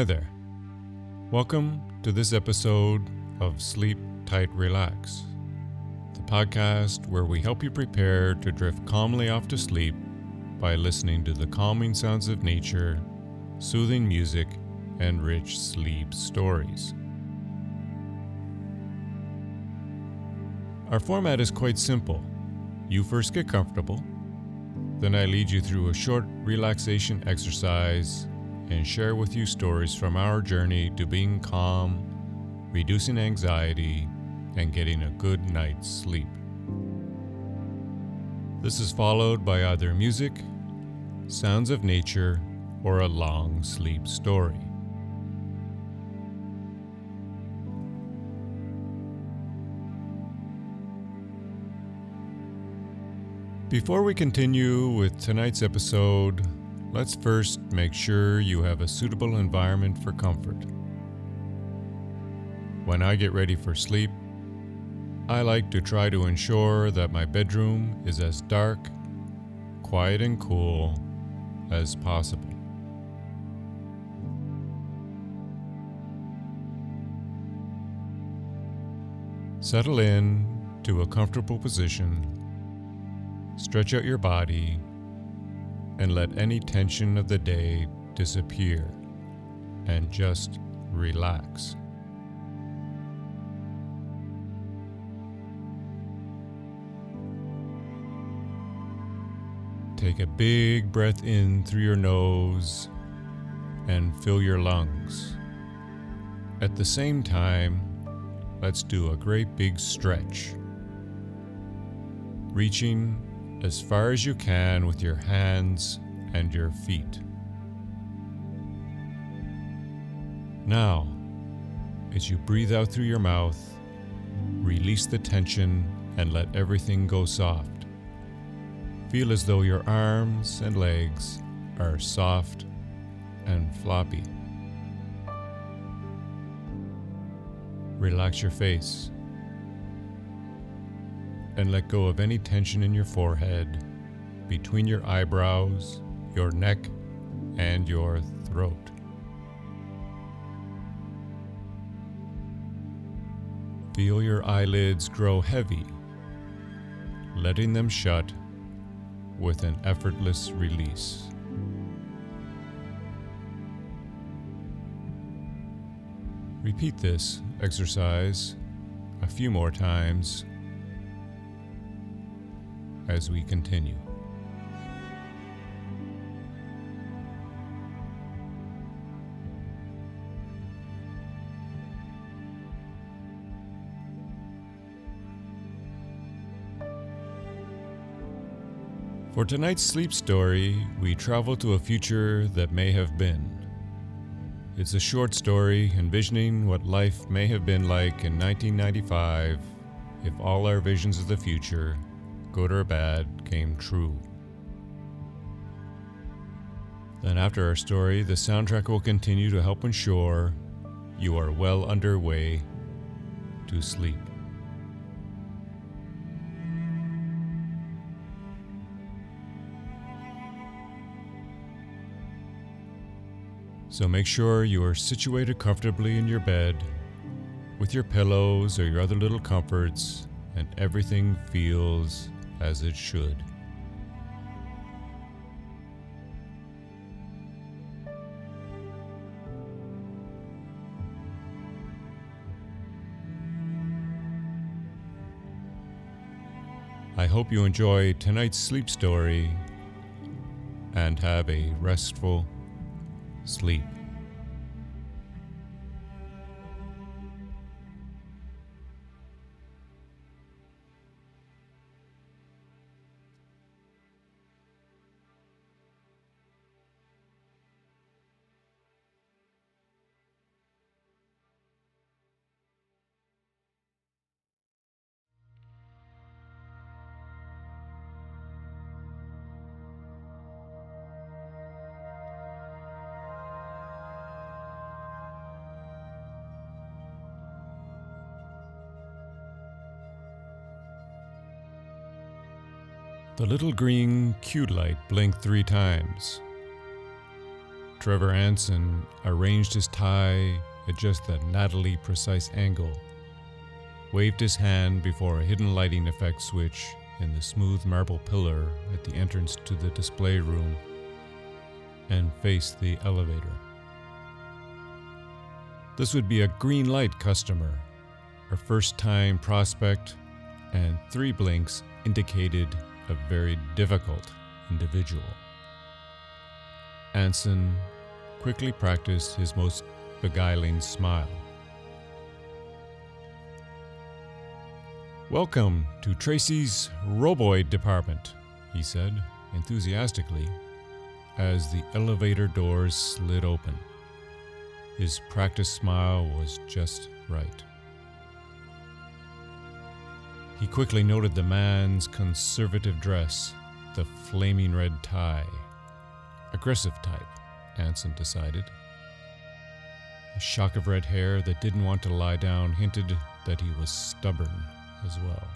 Hi there. Welcome to this episode of Sleep Tight Relax, the podcast where we help you prepare to drift calmly off to sleep by listening to the calming sounds of nature, soothing music, and rich sleep stories. Our format is quite simple. You first get comfortable, then I lead you through a short relaxation exercise and share with you stories from our journey to being calm, reducing anxiety, and getting a good night's sleep. This is followed by either music, sounds of nature, or a long sleep story. Before we continue with tonight's episode, let's first make sure you have a suitable environment for comfort. When I get ready for sleep, I like to try to ensure that my bedroom is as dark, quiet, and cool as possible. Settle in to a comfortable position. Stretch out your body and let any tension of the day disappear and just relax. Take a big breath in through your nose and fill your lungs. At the same time, let's do a great big stretch. Reaching as far as you can with your hands and your feet. Now, as you breathe out through your mouth, release the tension and let everything go soft. Feel as though your arms and legs are soft and floppy. Relax your face and let go of any tension in your forehead, between your eyebrows, your neck, and your throat. Feel your eyelids grow heavy, letting them shut with an effortless release. Repeat this exercise a few more times as we continue. For tonight's sleep story, we travel to a future that may have been. It's a short story envisioning what life may have been like in 1995 if all our visions of the future good or bad, came true. Then, after our story, the soundtrack will continue to help ensure you are well underway to sleep. So make sure you are situated comfortably in your bed with your pillows or your other little comforts, and everything feels as it should. I hope you enjoy tonight's sleep story and have a restful sleep. Little green cue light blinked three times. Trevor Anson arranged his tie at just the nattily precise angle, waved his hand before a hidden lighting effect switch in the smooth marble pillar at the entrance to the display room, and faced the elevator. This would be a green light customer, a first time prospect, and three blinks indicated a very difficult individual. Anson quickly practiced his most beguiling smile. Welcome to Tracy's Roboid Department, he said enthusiastically as the elevator doors slid open. His practiced smile was just right. He quickly noted the man's conservative dress, the flaming red tie. Aggressive type, Anson decided. A shock of red hair that didn't want to lie down hinted that he was stubborn as well.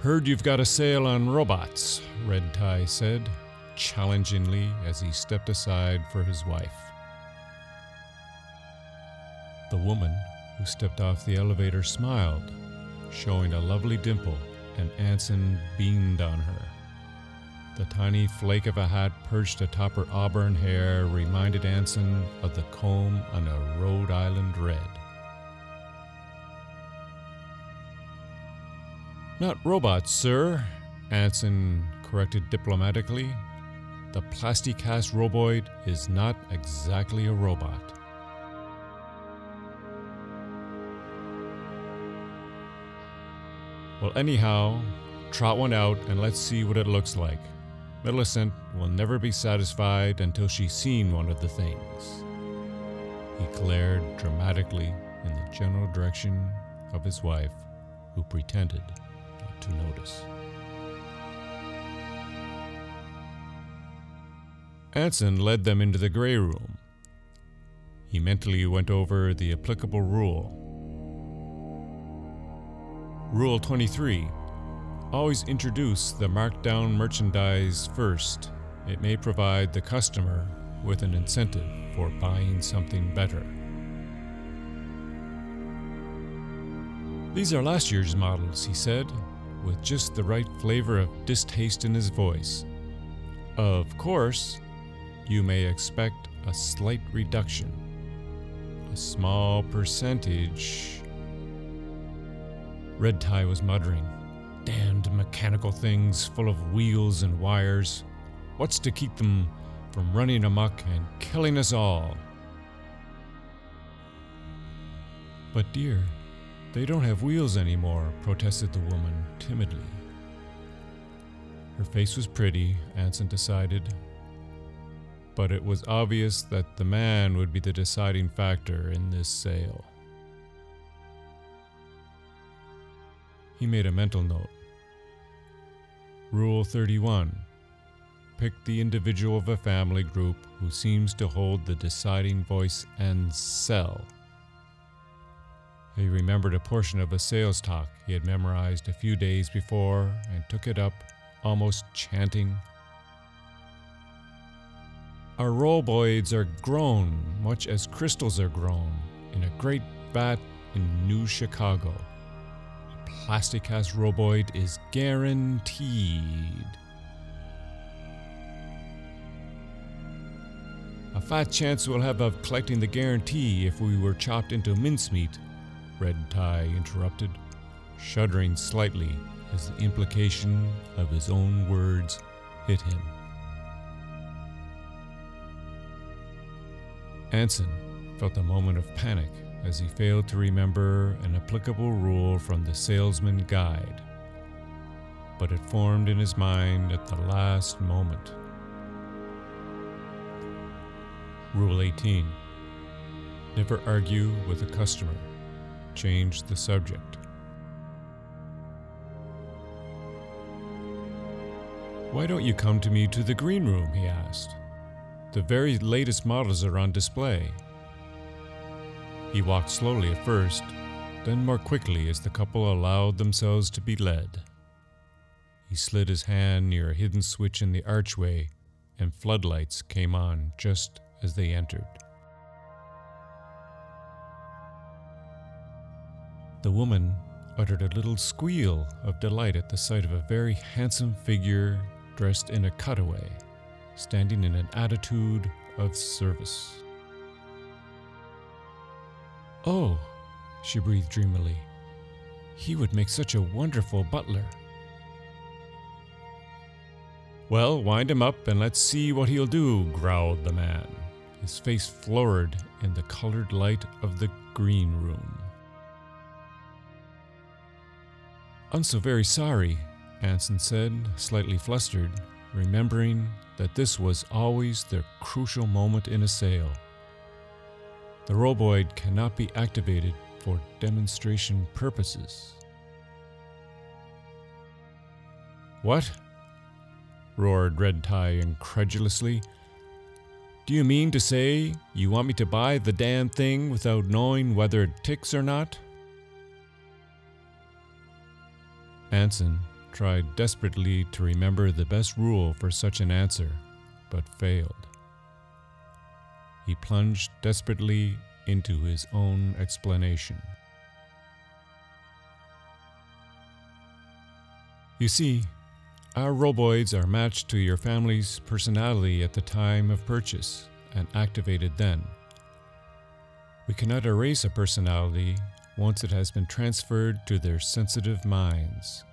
Heard you've got a sale on robots, Red Tie said, challengingly as he stepped aside for his wife. The woman who stepped off the elevator smiled, showing a lovely dimple, and Anson beamed on her. The tiny flake of a hat perched atop her auburn hair reminded Anson of the comb on a Rhode Island red. Not robots, sir, Anson corrected diplomatically. The Plasticast Roboid is not exactly a robot. Well, anyhow, trot one out and let's see what it looks like. Millicent will never be satisfied until she's seen one of the things. He glared dramatically in the general direction of his wife, who pretended not to notice. Anson led them into the gray room. He mentally went over the applicable rule. Rule 23 Always introduce the marked down merchandise first. It may provide the customer with an incentive for buying something better. These are last year's models, he said, with just the right flavor of distaste in his voice. Of course, you may expect a slight reduction. A small percentage. Red Tie was muttering. Damned mechanical things full of wheels and wires. What's to keep them from running amok and killing us all? But, dear, they don't have wheels anymore, protested the woman timidly. Her face was pretty, Anson decided, but it was obvious that the man would be the deciding factor in this sale. He made a mental note. Rule 31 Pick the individual of a family group who seems to hold the deciding voice and sell. He remembered a portion of a sales talk he had memorized a few days before and took it up, almost chanting. Our roboids are grown much as crystals are grown in a great vat in New Chicago. A Plasticast roboid is guaranteed. A fat chance we'll have of collecting the guarantee if we were chopped into mincemeat, Red Tie interrupted, shuddering slightly as the implication of his own words hit him. Anson felt a moment of panic as he failed to remember an applicable rule from the salesman guide. But it formed in his mind at the last moment. Rule 18 Never argue with a customer. Change the subject. Why don't you come to me to the green room? he asked. The very latest models are on display. He walked slowly at first, then more quickly as the couple allowed themselves to be led. He slid his hand near a hidden switch in the archway, and floodlights came on just as they entered. The woman uttered a little squeal of delight at the sight of a very handsome figure dressed in a cutaway, standing in an attitude of service. Oh, she breathed dreamily. He would make such a wonderful butler. Well, wind him up and let's see what he'll do, growled the man, his face florid in the colored light of the green room. I'm so very sorry, Anson said, slightly flustered, remembering that this was always the crucial moment in a sale. The roboid cannot be activated for demonstration purposes. What? roared Red Tie incredulously. Do you mean to say you want me to buy the damn thing without knowing whether it ticks or not? Anson tried desperately to remember the best rule for such an answer, but failed. He plunged desperately into his own explanation. You see, our roboids are matched to your family's personality at the time of purchase and activated then. We cannot erase a personality once it has been transferred to their sensitive minds.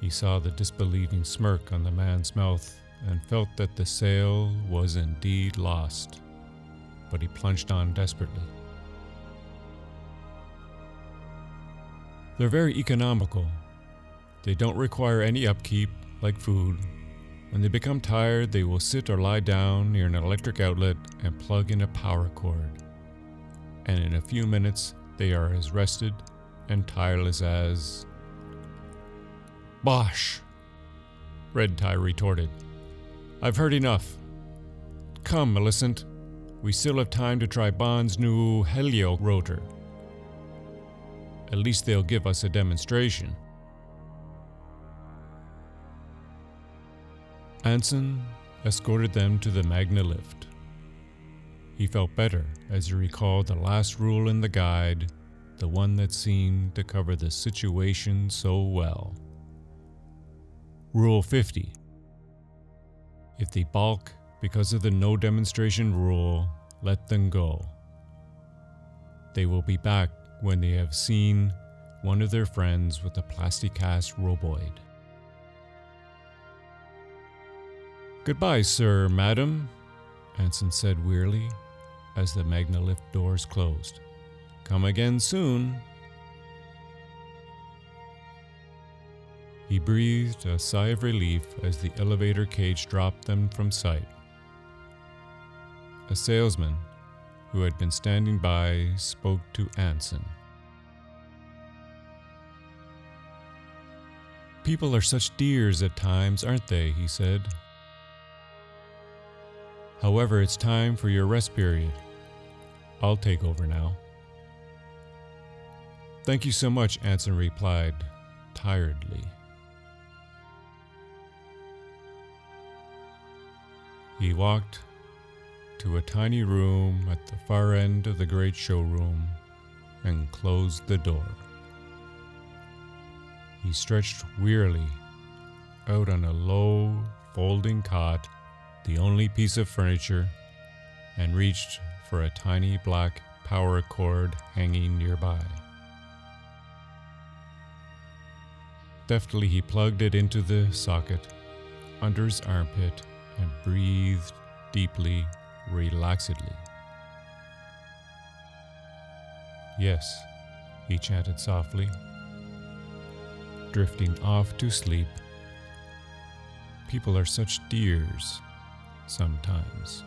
He saw the disbelieving smirk on the man's mouth and felt that the sale was indeed lost, but he plunged on desperately. They're very economical. They don't require any upkeep, like food. When they become tired, they will sit or lie down near an electric outlet and plug in a power cord. And in a few minutes, they are as rested and tireless as. Bosh! Red Tie retorted. I've heard enough. Come, Millicent. We still have time to try Bond's new helio rotor. At least they'll give us a demonstration. Anson escorted them to the Magna lift. He felt better as he recalled the last rule in the guide, the one that seemed to cover the situation so well. Rule 50 if they balk because of the no demonstration rule, let them go. They will be back when they have seen one of their friends with a plasticast roboid. Goodbye, sir, madam, Anson said wearily as the Magnalift doors closed. Come again soon. He breathed a sigh of relief as the elevator cage dropped them from sight. A salesman who had been standing by spoke to Anson. People are such dears at times, aren't they? he said. However, it's time for your rest period. I'll take over now. Thank you so much, Anson replied, tiredly. He walked to a tiny room at the far end of the great showroom and closed the door. He stretched wearily out on a low, folding cot, the only piece of furniture, and reached for a tiny black power cord hanging nearby. Deftly, he plugged it into the socket under his armpit and breathed deeply, relaxedly. Yes, he chanted softly, drifting off to sleep. People are such dears sometimes.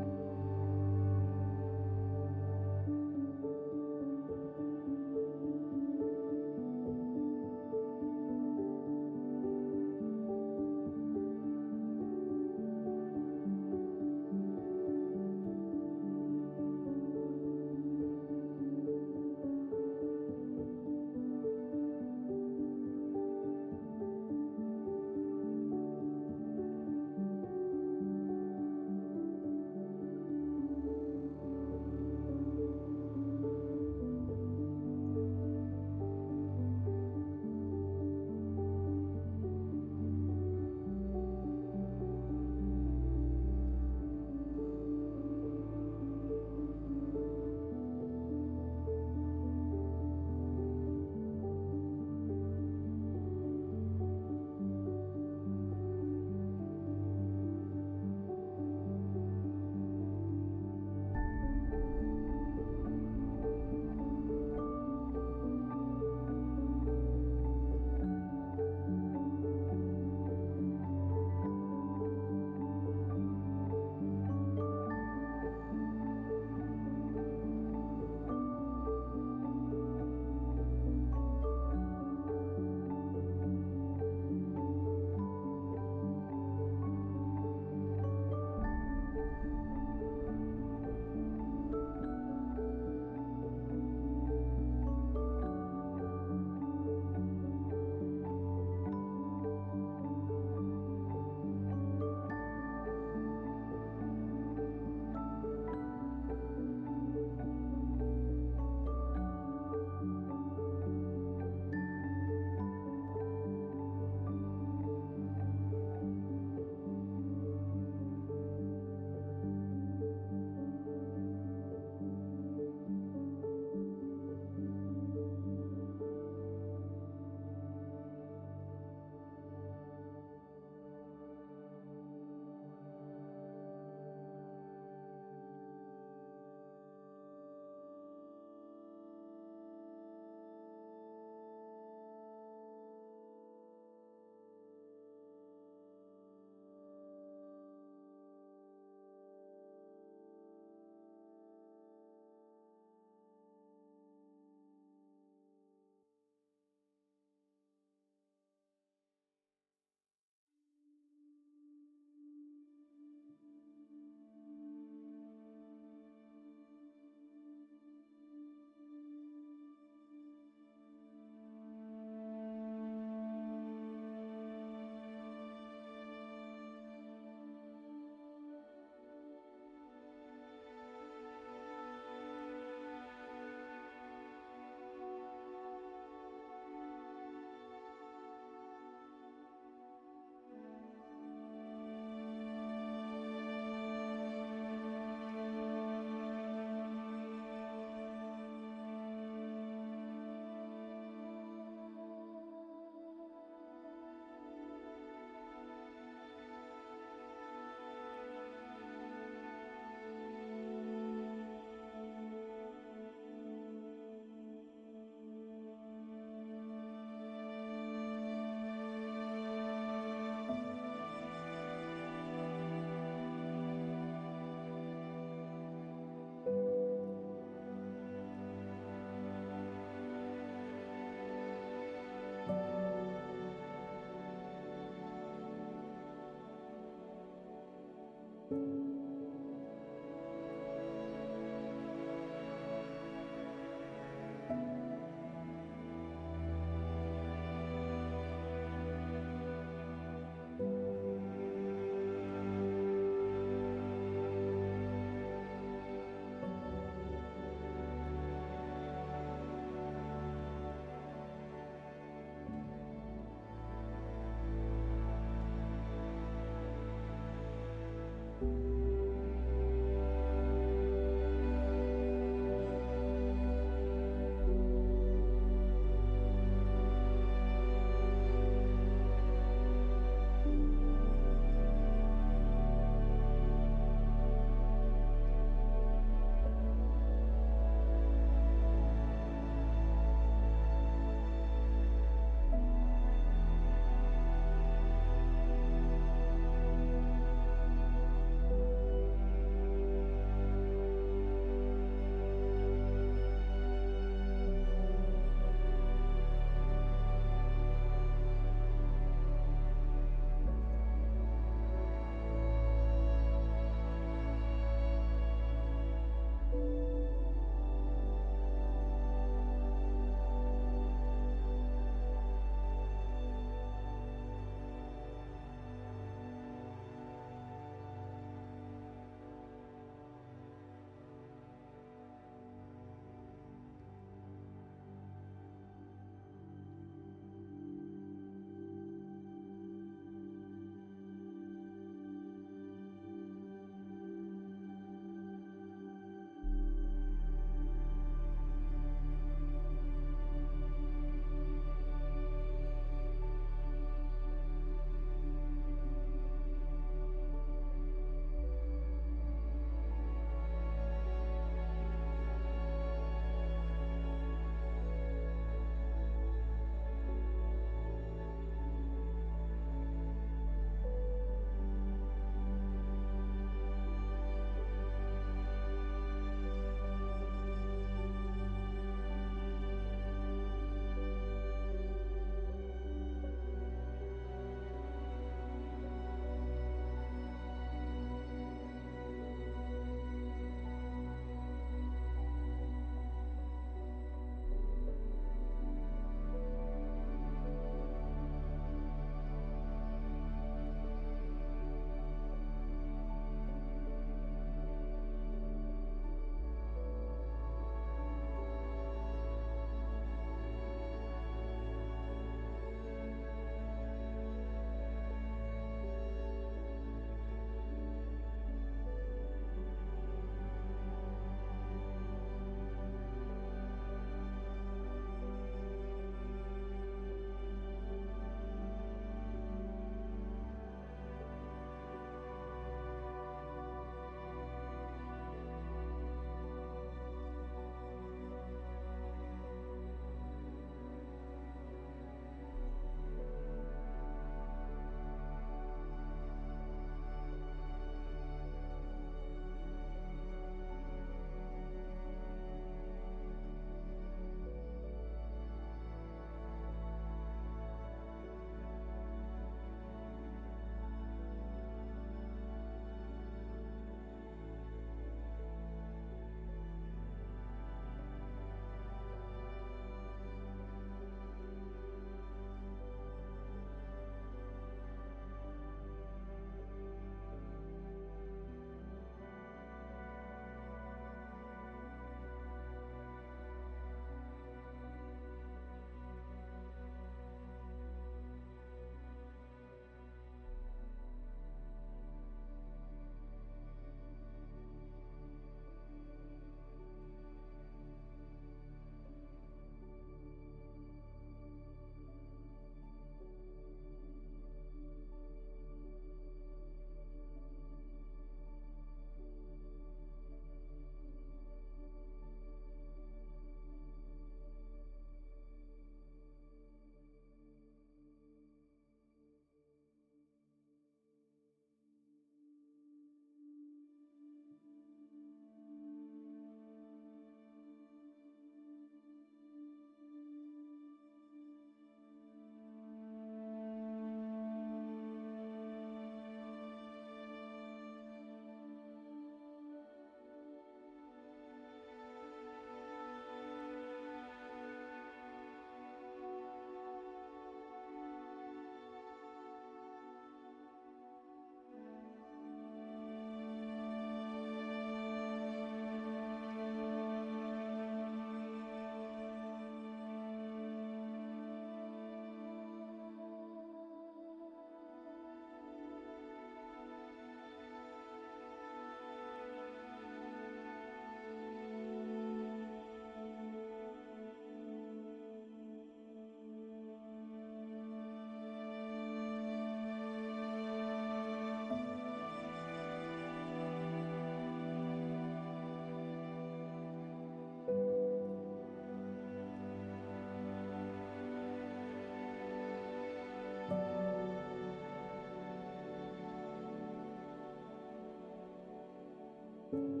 you.